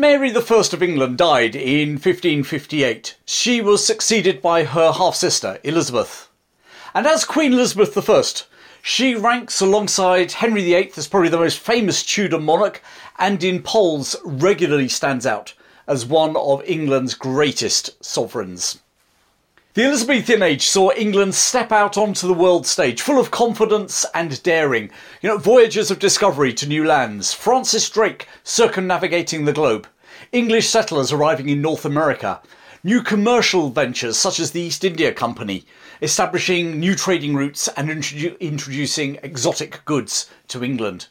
Mary I of England died in 1558, she was succeeded by her half sister, Elizabeth. And as Queen Elizabeth I, she ranks alongside Henry VIII as probably the most famous Tudor monarch and in polls regularly stands out as one of England's greatest sovereigns. The Elizabethan age saw England step out onto the world stage, full of confidence and daring. You know, voyages of discovery to new lands, Francis Drake circumnavigating the globe, English settlers arriving in North America, new commercial ventures such as the East India Company, establishing new trading routes and introdu- introducing exotic goods to England.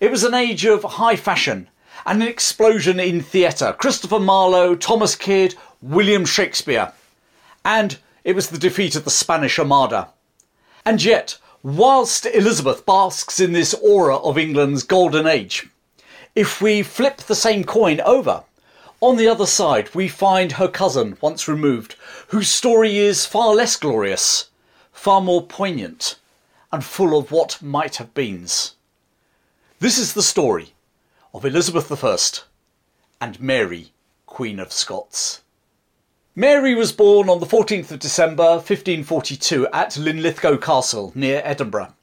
It was an age of high fashion and an explosion in theatre. Christopher Marlowe, Thomas Kyd, William Shakespeare and it was the defeat of the Spanish Armada. And yet, whilst Elizabeth basks in this aura of England's golden age, if we flip the same coin over, on the other side we find her cousin, once removed, whose story is far less glorious, far more poignant, and full of what might have beens. This is the story of Elizabeth I and Mary, Queen of Scots. Mary was born on the 14th of December 1542 at Linlithgow Castle near Edinburgh.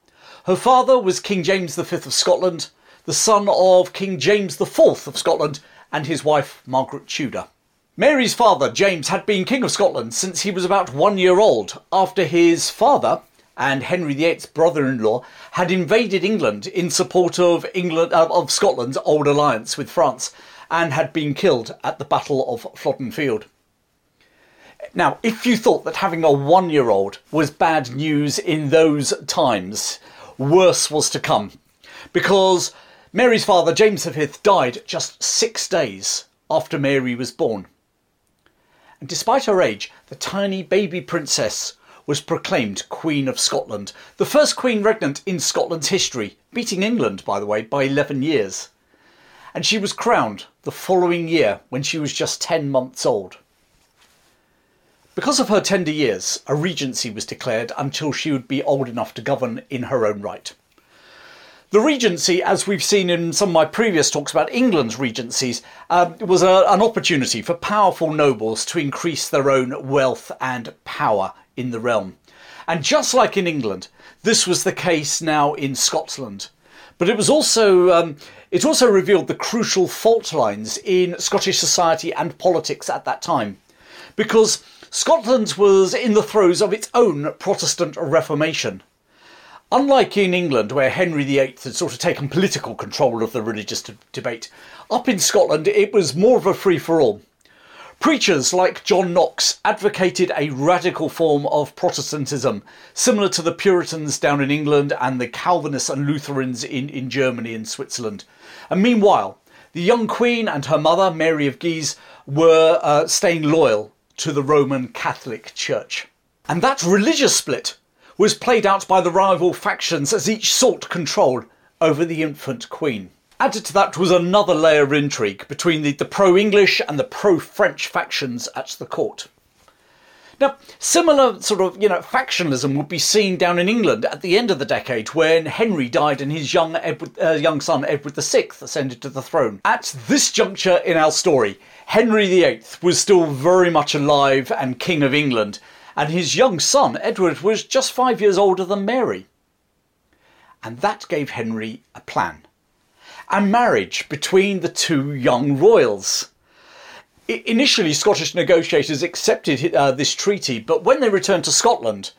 Her father was King James V of Scotland, the son of King James IV of Scotland and his wife Margaret Tudor. Mary's father, James, had been King of Scotland since he was about one year old, after his father and Henry VIII's brother-in-law had invaded England in support of England uh, of Scotland's old alliance with France and had been killed at the Battle of Flodden Field. Now, if you thought that having a one year old was bad news in those times, worse was to come. Because Mary's father, James V, died just six days after Mary was born. And despite her age, the tiny baby princess was proclaimed Queen of Scotland, the first queen regnant in Scotland's history, beating England, by the way, by 11 years. And she was crowned the following year when she was just 10 months old. Because of her tender years, a regency was declared until she would be old enough to govern in her own right. The regency, as we've seen in some of my previous talks about England's regencies, um, was a, an opportunity for powerful nobles to increase their own wealth and power in the realm. And just like in England, this was the case now in Scotland. But it was also um, it also revealed the crucial fault lines in Scottish society and politics at that time, because Scotland was in the throes of its own Protestant Reformation. Unlike in England, where Henry VIII had sort of taken political control of the religious debate, up in Scotland it was more of a free for all. Preachers like John Knox advocated a radical form of Protestantism, similar to the Puritans down in England and the Calvinists and Lutherans in, in Germany and Switzerland. And meanwhile, the young Queen and her mother, Mary of Guise, were uh, staying loyal to the Roman Catholic Church. And that religious split was played out by the rival factions as each sought control over the infant queen. Added to that was another layer of intrigue between the, the pro English and the pro French factions at the court. Now, similar sort of, you know, factionalism would be seen down in England at the end of the decade when Henry died and his young, Edward, uh, young son Edward VI ascended to the throne. At this juncture in our story, Henry VIII was still very much alive and King of England, and his young son Edward was just five years older than Mary. And that gave Henry a plan a marriage between the two young royals. Initially, Scottish negotiators accepted uh, this treaty, but when they returned to Scotland,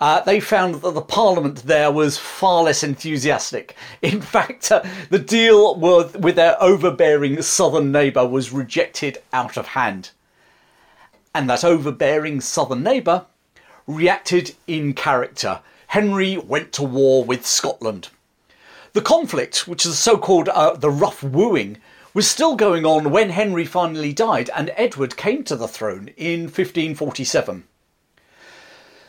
uh, they found that the Parliament there was far less enthusiastic. In fact, uh, the deal with, with their overbearing southern neighbour was rejected out of hand. And that overbearing southern neighbour reacted in character. Henry went to war with Scotland. The conflict, which is so called uh, the rough wooing, was still going on when Henry finally died and Edward came to the throne in 1547.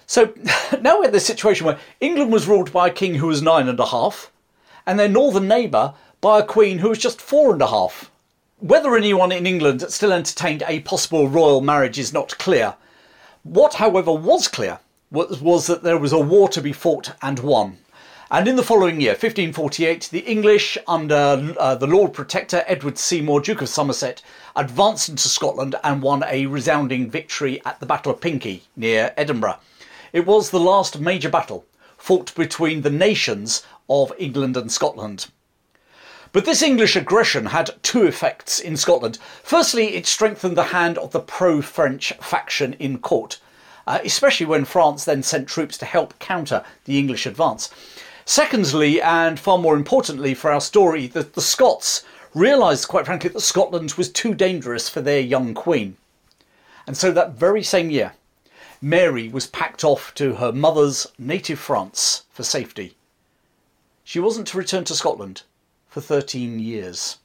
So now we're in this situation where England was ruled by a king who was nine and a half, and their northern neighbour by a queen who was just four and a half. Whether anyone in England still entertained a possible royal marriage is not clear. What, however, was clear was, was that there was a war to be fought and won. And in the following year, 1548, the English, under uh, the Lord Protector Edward Seymour, Duke of Somerset, advanced into Scotland and won a resounding victory at the Battle of Pinkie near Edinburgh. It was the last major battle fought between the nations of England and Scotland. But this English aggression had two effects in Scotland. Firstly, it strengthened the hand of the pro French faction in court, uh, especially when France then sent troops to help counter the English advance. Secondly, and far more importantly for our story, the, the Scots realised, quite frankly, that Scotland was too dangerous for their young queen. And so that very same year, Mary was packed off to her mother's native France for safety. She wasn't to return to Scotland for 13 years.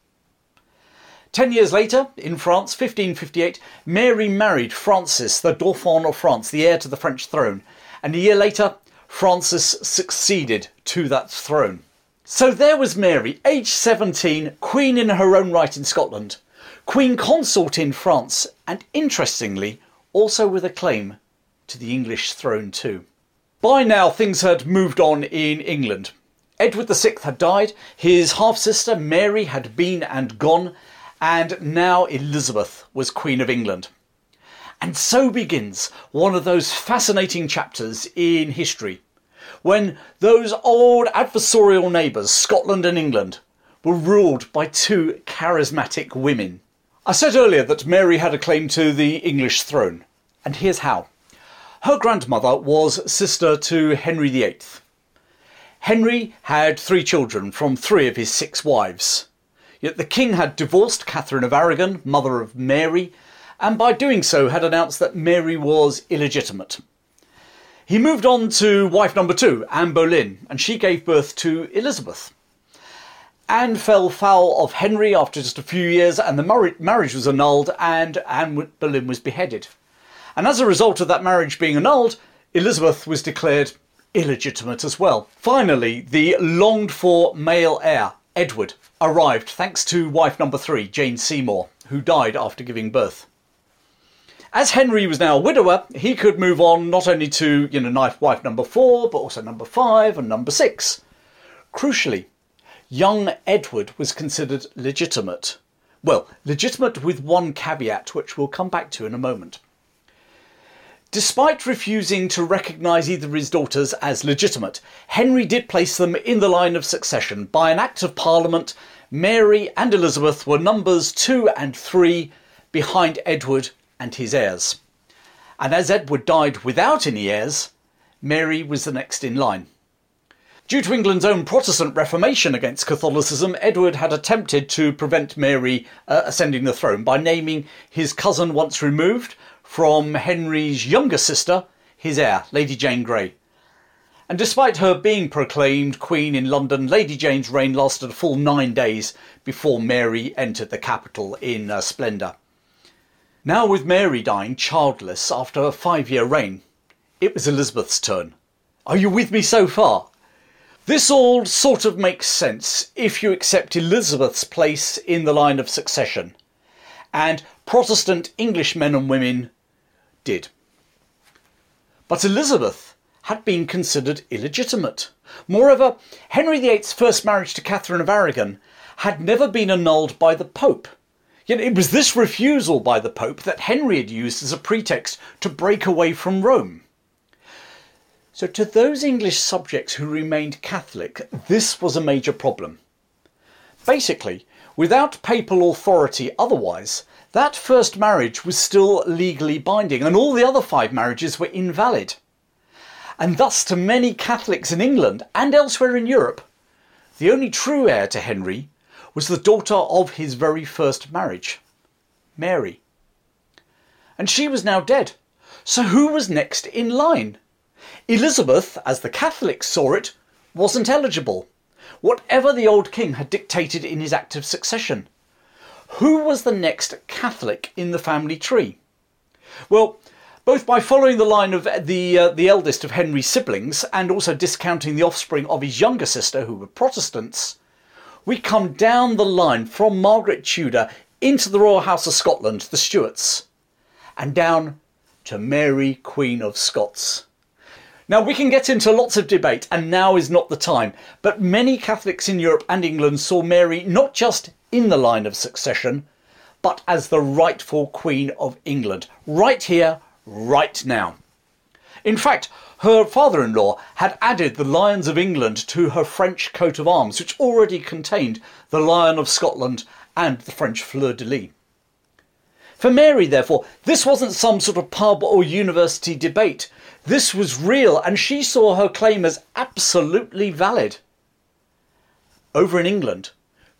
Ten years later, in France, 1558, Mary married Francis, the Dauphin of France, the heir to the French throne. And a year later, Francis succeeded to that throne. So there was Mary, aged 17, queen in her own right in Scotland, queen consort in France, and interestingly, also with a claim to the English throne too. By now, things had moved on in England. Edward VI had died, his half sister Mary had been and gone, and now Elizabeth was Queen of England. And so begins one of those fascinating chapters in history when those old adversarial neighbours, Scotland and England, were ruled by two charismatic women. I said earlier that Mary had a claim to the English throne, and here's how. Her grandmother was sister to Henry VIII. Henry had three children from three of his six wives. Yet the king had divorced Catherine of Aragon, mother of Mary, and by doing so had announced that Mary was illegitimate. He moved on to wife number two, Anne Boleyn, and she gave birth to Elizabeth. Anne fell foul of Henry after just a few years, and the marriage was annulled, and Anne Boleyn was beheaded. And as a result of that marriage being annulled, Elizabeth was declared illegitimate as well. Finally, the longed for male heir, Edward, arrived thanks to wife number three, Jane Seymour, who died after giving birth. As Henry was now a widower, he could move on not only to, you know, knife wife number four, but also number five and number six. Crucially, young Edward was considered legitimate. Well, legitimate with one caveat, which we'll come back to in a moment. Despite refusing to recognise either of his daughters as legitimate, Henry did place them in the line of succession. By an Act of Parliament, Mary and Elizabeth were numbers two and three behind Edward and his heirs. And as Edward died without any heirs, Mary was the next in line. Due to England's own Protestant Reformation against Catholicism, Edward had attempted to prevent Mary uh, ascending the throne by naming his cousin once removed from Henry's younger sister, his heir, Lady Jane Grey. And despite her being proclaimed Queen in London, Lady Jane's reign lasted a full nine days before Mary entered the capital in uh, splendour. Now, with Mary dying childless after a five year reign, it was Elizabeth's turn. Are you with me so far? This all sort of makes sense if you accept Elizabeth's place in the line of succession, and Protestant English men and women did. But Elizabeth had been considered illegitimate. Moreover, Henry VIII's first marriage to Catherine of Aragon had never been annulled by the Pope. Yet it was this refusal by the Pope that Henry had used as a pretext to break away from Rome. So, to those English subjects who remained Catholic, this was a major problem. Basically, without papal authority otherwise, that first marriage was still legally binding, and all the other five marriages were invalid. And thus, to many Catholics in England and elsewhere in Europe, the only true heir to Henry was the daughter of his very first marriage, Mary. And she was now dead. So who was next in line? Elizabeth, as the Catholics saw it, wasn't eligible, whatever the old king had dictated in his act of succession. Who was the next Catholic in the family tree? Well, both by following the line of the uh, the eldest of Henry's siblings and also discounting the offspring of his younger sister who were Protestants, we come down the line from Margaret Tudor into the Royal House of Scotland, the Stuarts, and down to Mary, Queen of Scots. Now, we can get into lots of debate, and now is not the time, but many Catholics in Europe and England saw Mary not just in the line of succession, but as the rightful Queen of England, right here, right now. In fact, her father in law had added the Lions of England to her French coat of arms, which already contained the Lion of Scotland and the French fleur de lis. For Mary, therefore, this wasn't some sort of pub or university debate. This was real, and she saw her claim as absolutely valid. Over in England,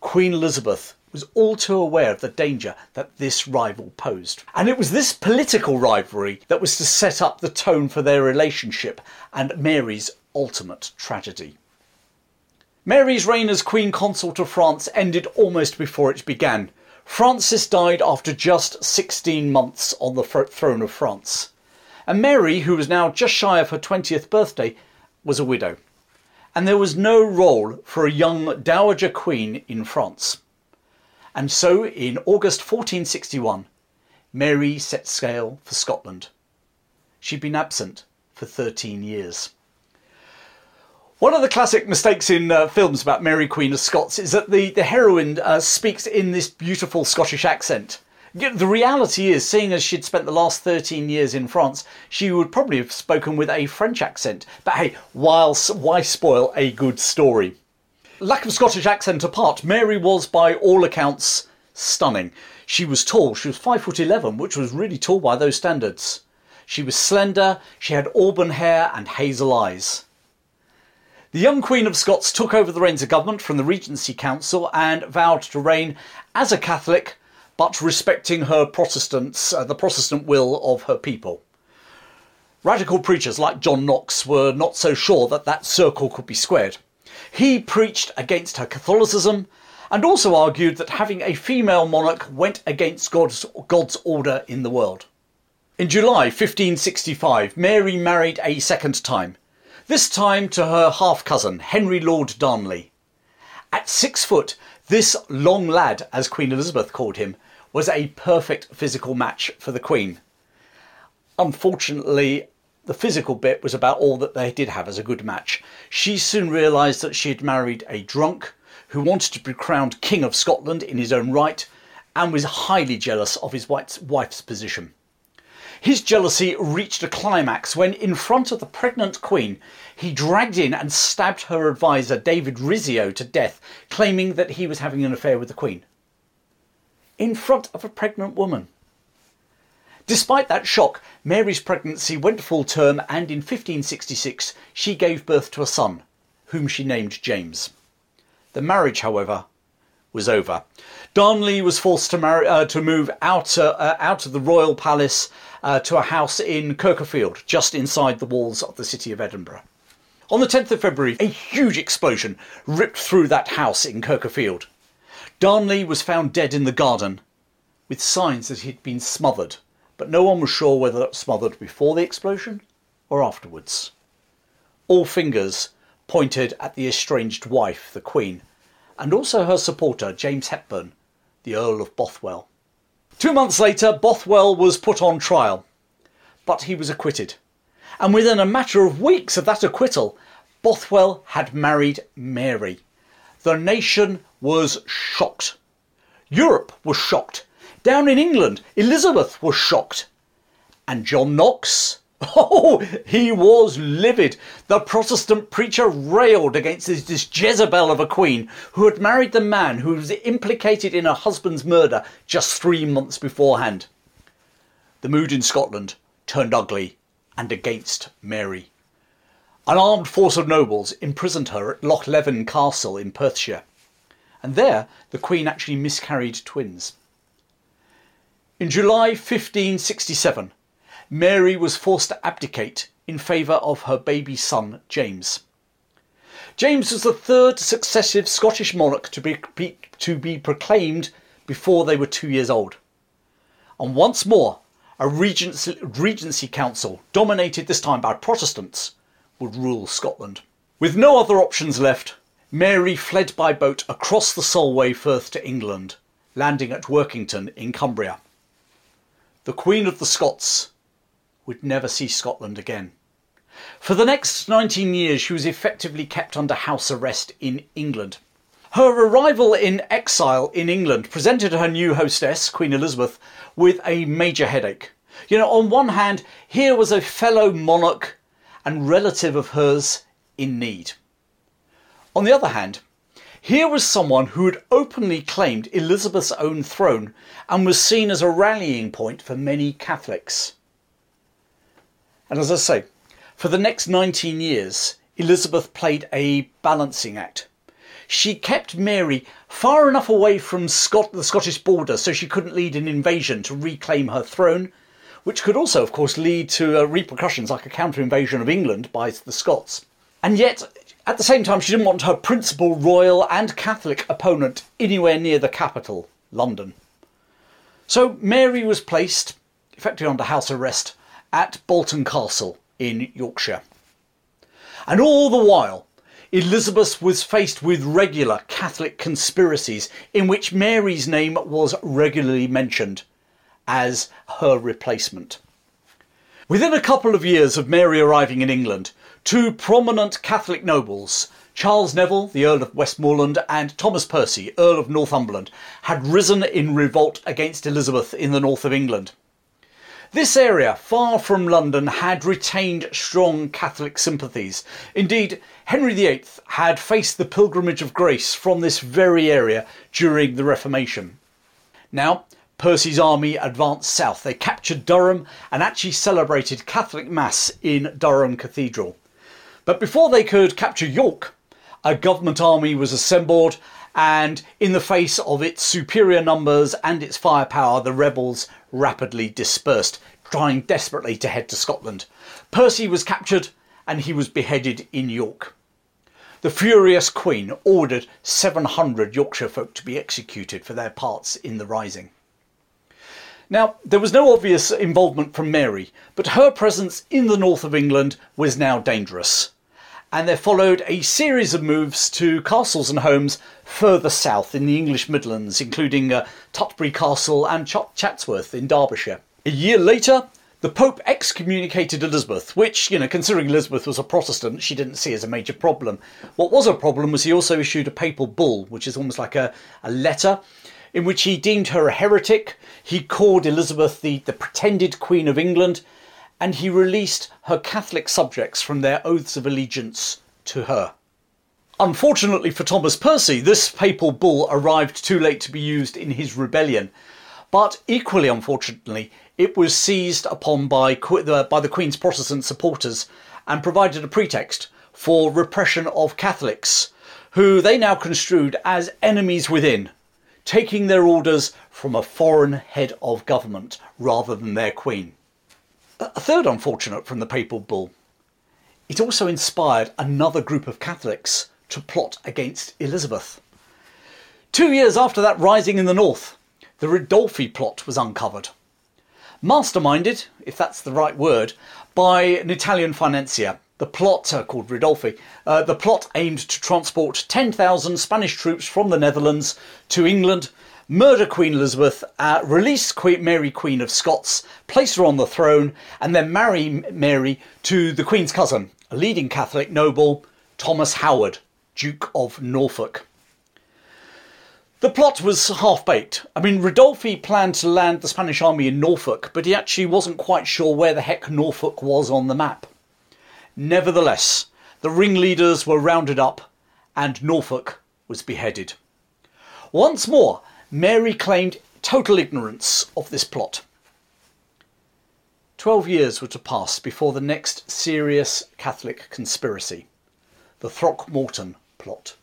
Queen Elizabeth was all too aware of the danger that this rival posed. And it was this political rivalry that was to set up the tone for their relationship and Mary's ultimate tragedy. Mary's reign as Queen Consort of France ended almost before it began. Francis died after just 16 months on the throne of France. And Mary, who was now just shy of her 20th birthday, was a widow. And there was no role for a young dowager queen in France. And so, in August 1461, Mary set sail for Scotland. She'd been absent for 13 years. One of the classic mistakes in uh, films about Mary Queen of Scots is that the, the heroine uh, speaks in this beautiful Scottish accent. The reality is, seeing as she'd spent the last 13 years in France, she would probably have spoken with a French accent. But hey, whilst, why spoil a good story? Lack of Scottish accent apart, Mary was, by all accounts, stunning. She was tall, she was 5 foot 11, which was really tall by those standards. She was slender, she had auburn hair and hazel eyes. The young Queen of Scots took over the reins of government from the Regency Council and vowed to reign as a Catholic, but respecting her Protestants, uh, the Protestant will of her people. Radical preachers like John Knox were not so sure that that circle could be squared. He preached against her Catholicism and also argued that having a female monarch went against God's, God's order in the world. In July 1565, Mary married a second time this time to her half cousin, Henry Lord Darnley. At six foot, this long lad, as Queen Elizabeth called him, was a perfect physical match for the Queen. Unfortunately, the physical bit was about all that they did have as a good match. She soon realised that she had married a drunk who wanted to be crowned King of Scotland in his own right and was highly jealous of his wife's position. His jealousy reached a climax when, in front of the pregnant Queen, he dragged in and stabbed her adviser David Rizzio to death, claiming that he was having an affair with the Queen. In front of a pregnant woman. Despite that shock, Mary's pregnancy went full term and in 1566 she gave birth to a son, whom she named James. The marriage, however, was over. Darnley was forced to, marry, uh, to move out, uh, uh, out of the royal palace uh, to a house in Kirk o' Field, just inside the walls of the city of Edinburgh. On the 10th of February, a huge explosion ripped through that house in Kirk o' Field. Darnley was found dead in the garden, with signs that he'd been smothered, but no one was sure whether was smothered before the explosion or afterwards. All fingers pointed at the estranged wife, the Queen, and also her supporter, James Hepburn, the Earl of Bothwell. Two months later, Bothwell was put on trial, but he was acquitted. And within a matter of weeks of that acquittal, Bothwell had married Mary. The nation was shocked. Europe was shocked. Down in England, Elizabeth was shocked. And John Knox, Oh, he was livid. The Protestant preacher railed against this, Jezebel of a queen who had married the man who was implicated in her husband's murder just three months beforehand. The mood in Scotland turned ugly and against Mary. An armed force of nobles imprisoned her at Loch Leven Castle in Perthshire, and there the Queen actually miscarried twins. In July 1567, Mary was forced to abdicate in favour of her baby son, James. James was the third successive Scottish monarch to be, be, to be proclaimed before they were two years old. And once more, a regency, regency council, dominated this time by Protestants, would rule Scotland. With no other options left, Mary fled by boat across the Solway Firth to England, landing at Workington in Cumbria. The Queen of the Scots would never see Scotland again. For the next 19 years, she was effectively kept under house arrest in England. Her arrival in exile in England presented her new hostess, Queen Elizabeth, with a major headache. You know, on one hand, here was a fellow monarch and relative of hers in need. On the other hand, here was someone who had openly claimed Elizabeth's own throne and was seen as a rallying point for many Catholics. And as I say, for the next 19 years, Elizabeth played a balancing act. She kept Mary far enough away from Scot- the Scottish border so she couldn't lead an invasion to reclaim her throne, which could also, of course, lead to uh, repercussions like a counter invasion of England by the Scots. And yet, at the same time, she didn't want her principal royal and Catholic opponent anywhere near the capital, London. So Mary was placed, effectively under house arrest, at Bolton Castle in Yorkshire. And all the while, Elizabeth was faced with regular Catholic conspiracies in which Mary's name was regularly mentioned as her replacement. Within a couple of years of Mary arriving in England, two prominent Catholic nobles, Charles Neville, the Earl of Westmoreland, and Thomas Percy, Earl of Northumberland, had risen in revolt against Elizabeth in the north of England. This area, far from London, had retained strong Catholic sympathies. Indeed, Henry VIII had faced the pilgrimage of grace from this very area during the Reformation. Now, Percy's army advanced south. They captured Durham and actually celebrated Catholic Mass in Durham Cathedral. But before they could capture York, a government army was assembled, and in the face of its superior numbers and its firepower, the rebels rapidly dispersed, trying desperately to head to Scotland. Percy was captured and he was beheaded in York. The furious Queen ordered 700 Yorkshire folk to be executed for their parts in the rising. Now, there was no obvious involvement from Mary, but her presence in the north of England was now dangerous and there followed a series of moves to castles and homes further south in the English Midlands, including uh, Tutbury Castle and Ch- Chatsworth in Derbyshire. A year later, the Pope excommunicated Elizabeth, which, you know, considering Elizabeth was a Protestant, she didn't see as a major problem. What was a problem was he also issued a papal bull, which is almost like a, a letter, in which he deemed her a heretic. He called Elizabeth the, the pretended Queen of England, and he released her Catholic subjects from their oaths of allegiance to her. Unfortunately for Thomas Percy, this papal bull arrived too late to be used in his rebellion. But equally unfortunately, it was seized upon by, by the Queen's Protestant supporters and provided a pretext for repression of Catholics, who they now construed as enemies within, taking their orders from a foreign head of government rather than their Queen. A third unfortunate from the papal bull. It also inspired another group of Catholics to plot against Elizabeth. Two years after that rising in the north, the Ridolfi plot was uncovered. Masterminded, if that's the right word, by an Italian financier. The plot, uh, called Ridolfi, uh, the plot aimed to transport 10,000 Spanish troops from the Netherlands to England murder Queen Elizabeth, uh, release Queen Mary, Queen of Scots, place her on the throne, and then marry Mary to the Queen's cousin, a leading Catholic noble, Thomas Howard, Duke of Norfolk. The plot was half baked. I mean, Ridolfi planned to land the Spanish army in Norfolk, but he actually wasn't quite sure where the heck Norfolk was on the map. Nevertheless, the ringleaders were rounded up and Norfolk was beheaded. Once more, Mary claimed total ignorance of this plot. Twelve years were to pass before the next serious Catholic conspiracy, the Throckmorton plot.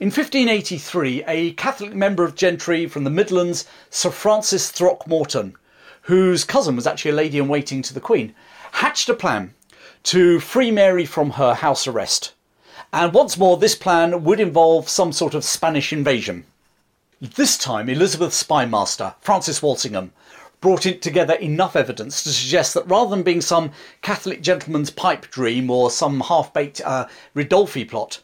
In 1583, a Catholic member of gentry from the Midlands, Sir Francis Throckmorton, whose cousin was actually a lady in waiting to the Queen, hatched a plan to free Mary from her house arrest. And once more, this plan would involve some sort of Spanish invasion. This time, Elizabeth's spymaster, Francis Walsingham, brought in together enough evidence to suggest that rather than being some Catholic gentleman's pipe dream or some half baked uh, Ridolfi plot,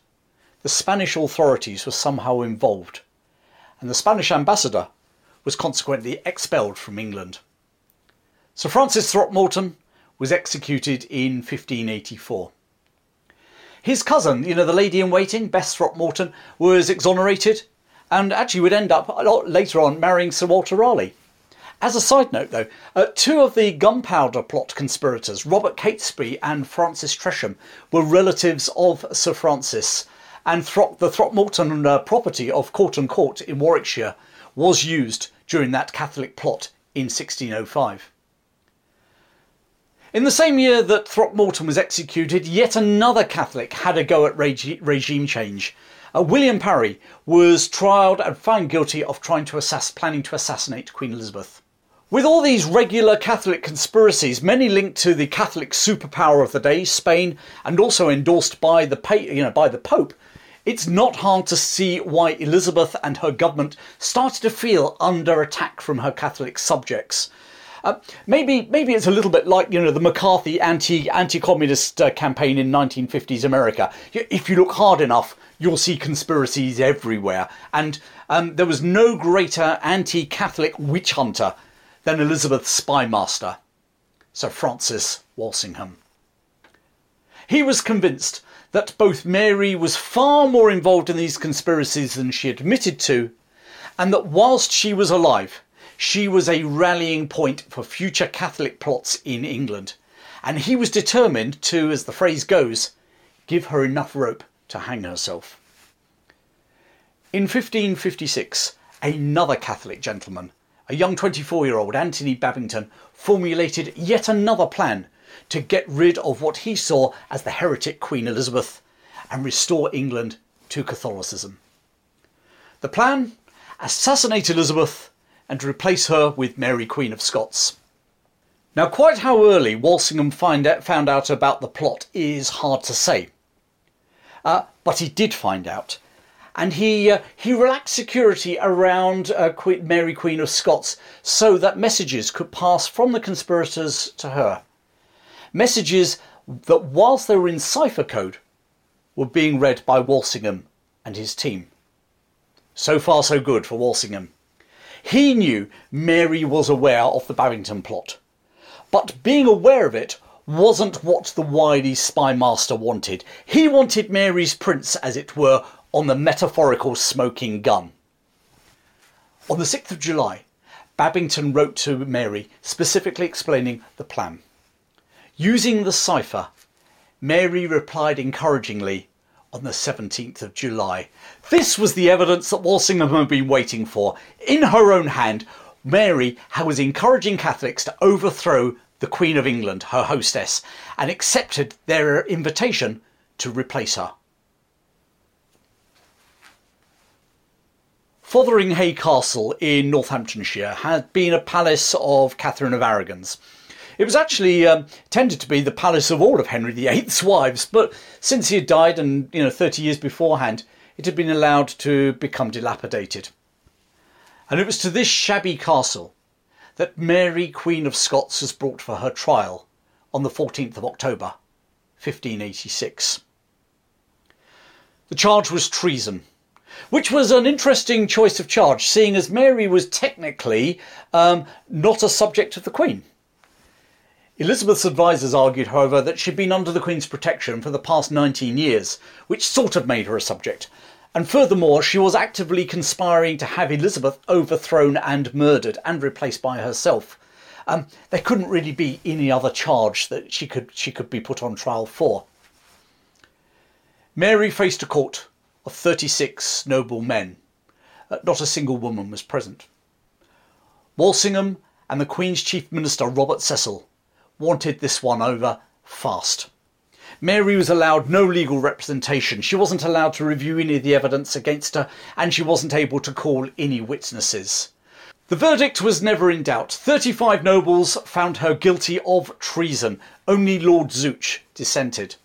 the Spanish authorities were somehow involved, and the Spanish ambassador was consequently expelled from England. Sir Francis Throckmorton was executed in 1584. His cousin, you know, the lady in waiting, Bess Throckmorton, was exonerated and actually would end up a lot later on marrying Sir Walter Raleigh. As a side note, though, uh, two of the gunpowder plot conspirators, Robert Catesby and Francis Tresham, were relatives of Sir Francis, and Throck- the Throckmorton uh, property of Coughton Court in Warwickshire was used during that Catholic plot in 1605. In the same year that Throckmorton was executed, yet another Catholic had a go at regi- regime change. Uh, William Parry was tried and found guilty of trying to assass- planning to assassinate Queen Elizabeth. With all these regular Catholic conspiracies, many linked to the Catholic superpower of the day, Spain, and also endorsed by the you know by the Pope, it's not hard to see why Elizabeth and her government started to feel under attack from her Catholic subjects. Uh, maybe maybe it's a little bit like you know the McCarthy anti anti communist uh, campaign in 1950s America. If you look hard enough, you'll see conspiracies everywhere, and um, there was no greater anti Catholic witch hunter than Elizabeth's spymaster, Sir Francis Walsingham. He was convinced that both Mary was far more involved in these conspiracies than she admitted to, and that whilst she was alive, she was a rallying point for future Catholic plots in England, and he was determined to, as the phrase goes, give her enough rope to hang herself. In 1556, another Catholic gentleman a young 24 year old Anthony Babington formulated yet another plan to get rid of what he saw as the heretic Queen Elizabeth and restore England to Catholicism. The plan assassinate Elizabeth and replace her with Mary Queen of Scots. Now, quite how early Walsingham out, found out about the plot is hard to say. Uh, but he did find out, and he uh, he relaxed security around uh, Mary Queen of Scots so that messages could pass from the conspirators to her. Messages that, whilst they were in cipher code, were being read by Walsingham and his team. So far, so good for Walsingham. He knew Mary was aware of the Babington plot, but being aware of it wasn't what the wily spy master wanted. He wanted Mary's prints, as it were, on the metaphorical smoking gun. On the 6th of July, Babington wrote to Mary specifically explaining the plan. Using the cipher, Mary replied encouragingly on the 17th of July. This was the evidence that Walsingham had been waiting for. In her own hand, Mary was encouraging Catholics to overthrow the Queen of England, her hostess, and accepted their invitation to replace her. Fotheringhay Castle in Northamptonshire had been a palace of Catherine of Aragon's. It was actually um, tended to be the palace of all of Henry VIII's wives, but since he had died and you know 30 years beforehand, it had been allowed to become dilapidated. And it was to this shabby castle that Mary, Queen of Scots, was brought for her trial on the 14th of October, 1586. The charge was treason which was an interesting choice of charge, seeing as Mary was technically um, not a subject of the Queen. Elizabeth's advisers argued, however, that she'd been under the Queen's protection for the past 19 years, which sort of made her a subject. And furthermore, she was actively conspiring to have Elizabeth overthrown and murdered and replaced by herself. Um, there couldn't really be any other charge that she could she could be put on trial for. Mary faced a court of 36 noble men. Uh, not a single woman was present. Walsingham and the Queen's Chief Minister, Robert Cecil, wanted this one over fast. Mary was allowed no legal representation. She wasn't allowed to review any of the evidence against her, and she wasn't able to call any witnesses. The verdict was never in doubt. 35 nobles found her guilty of treason. Only Lord Zouche dissented.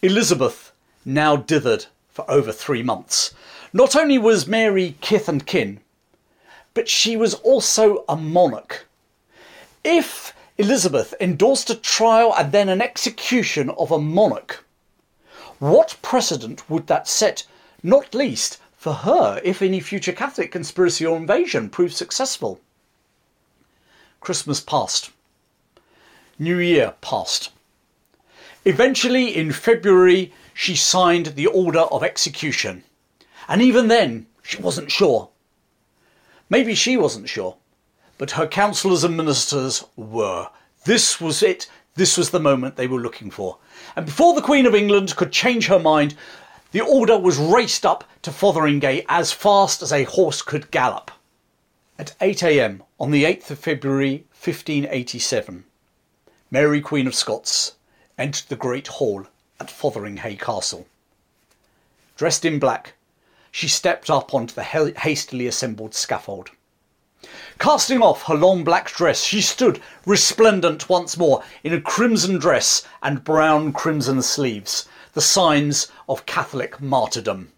Elizabeth now dithered for over three months. Not only was Mary kith and kin, but she was also a monarch. If Elizabeth endorsed a trial and then an execution of a monarch, what precedent would that set, not least for her, if any future Catholic conspiracy or invasion proved successful? Christmas passed. New Year passed. Eventually, in February, she signed the order of execution. And even then, she wasn't sure. Maybe she wasn't sure, but her councillors and ministers were. This was it. This was the moment they were looking for. And before the Queen of England could change her mind, the order was raced up to Fotheringay as fast as a horse could gallop. At 8 a.m. on the 8th of February 1587, Mary Queen of Scots entered the great hall at Fotheringhay Castle. Dressed in black, she stepped up onto the hastily assembled scaffold. Casting off her long black dress, she stood resplendent once more in a crimson dress and brown crimson sleeves, the signs of Catholic martyrdom.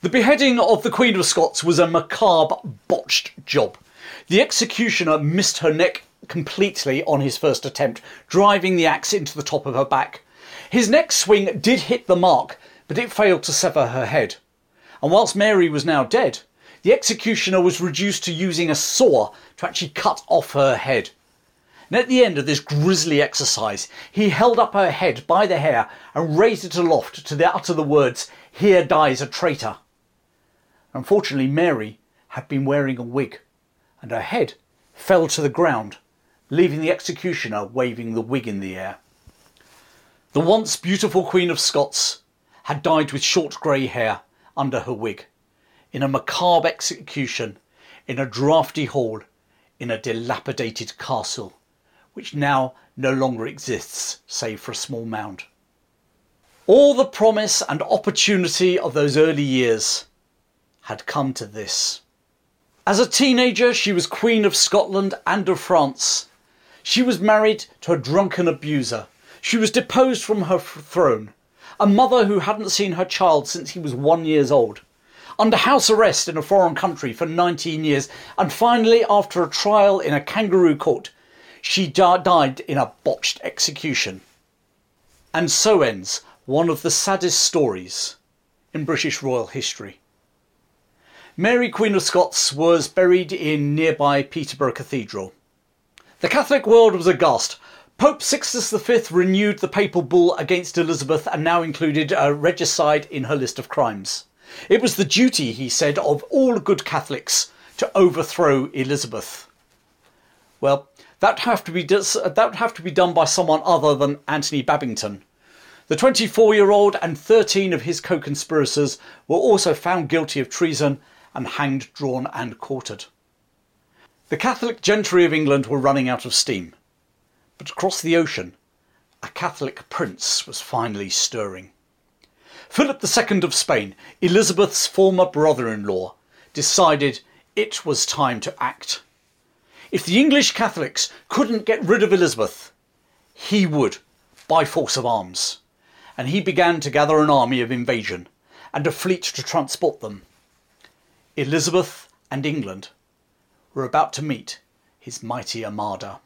The beheading of the Queen of Scots was a macabre, botched job. The executioner missed her neck completely on his first attempt, driving the axe into the top of her back. His next swing did hit the mark, but it failed to sever her head. And whilst Mary was now dead, the executioner was reduced to using a saw to actually cut off her head. And at the end of this grisly exercise, he held up her head by the hair and raised it aloft to utter the words, Here dies a traitor. Unfortunately, Mary had been wearing a wig, and her head fell to the ground, leaving the executioner waving the wig in the air. The once beautiful Queen of Scots had died with short grey hair under her wig, in a macabre execution, in a draughty hall, in a dilapidated castle, which now no longer exists save for a small mound. All the promise and opportunity of those early years had come to this. As a teenager, she was Queen of Scotland and of France. She was married to a drunken abuser. She was deposed from her throne a mother who hadn't seen her child since he was one years old, under house arrest in a foreign country for 19 years, and finally, after a trial in a kangaroo court, she died in a botched execution. And so ends one of the saddest stories in British royal history. Mary Queen of Scots was buried in nearby Peterborough Cathedral. The Catholic world was aghast Pope Sixtus V renewed the papal bull against Elizabeth and now included a regicide in her list of crimes. It was the duty, he said, of all good Catholics to overthrow Elizabeth. Well, that have to be that would have to be done by someone other than Anthony Babington. The 24-year-old and 13 of his co-conspirators were also found guilty of treason and hanged, drawn and quartered. The Catholic gentry of England were running out of steam. But across the ocean, a Catholic prince was finally stirring. Philip II of Spain, Elizabeth's former brother-in-law, decided it was time to act. If the English Catholics couldn't get rid of Elizabeth, he would, by force of arms. And he began to gather an army of invasion and a fleet to transport them. Elizabeth and England were about to meet his mighty armada.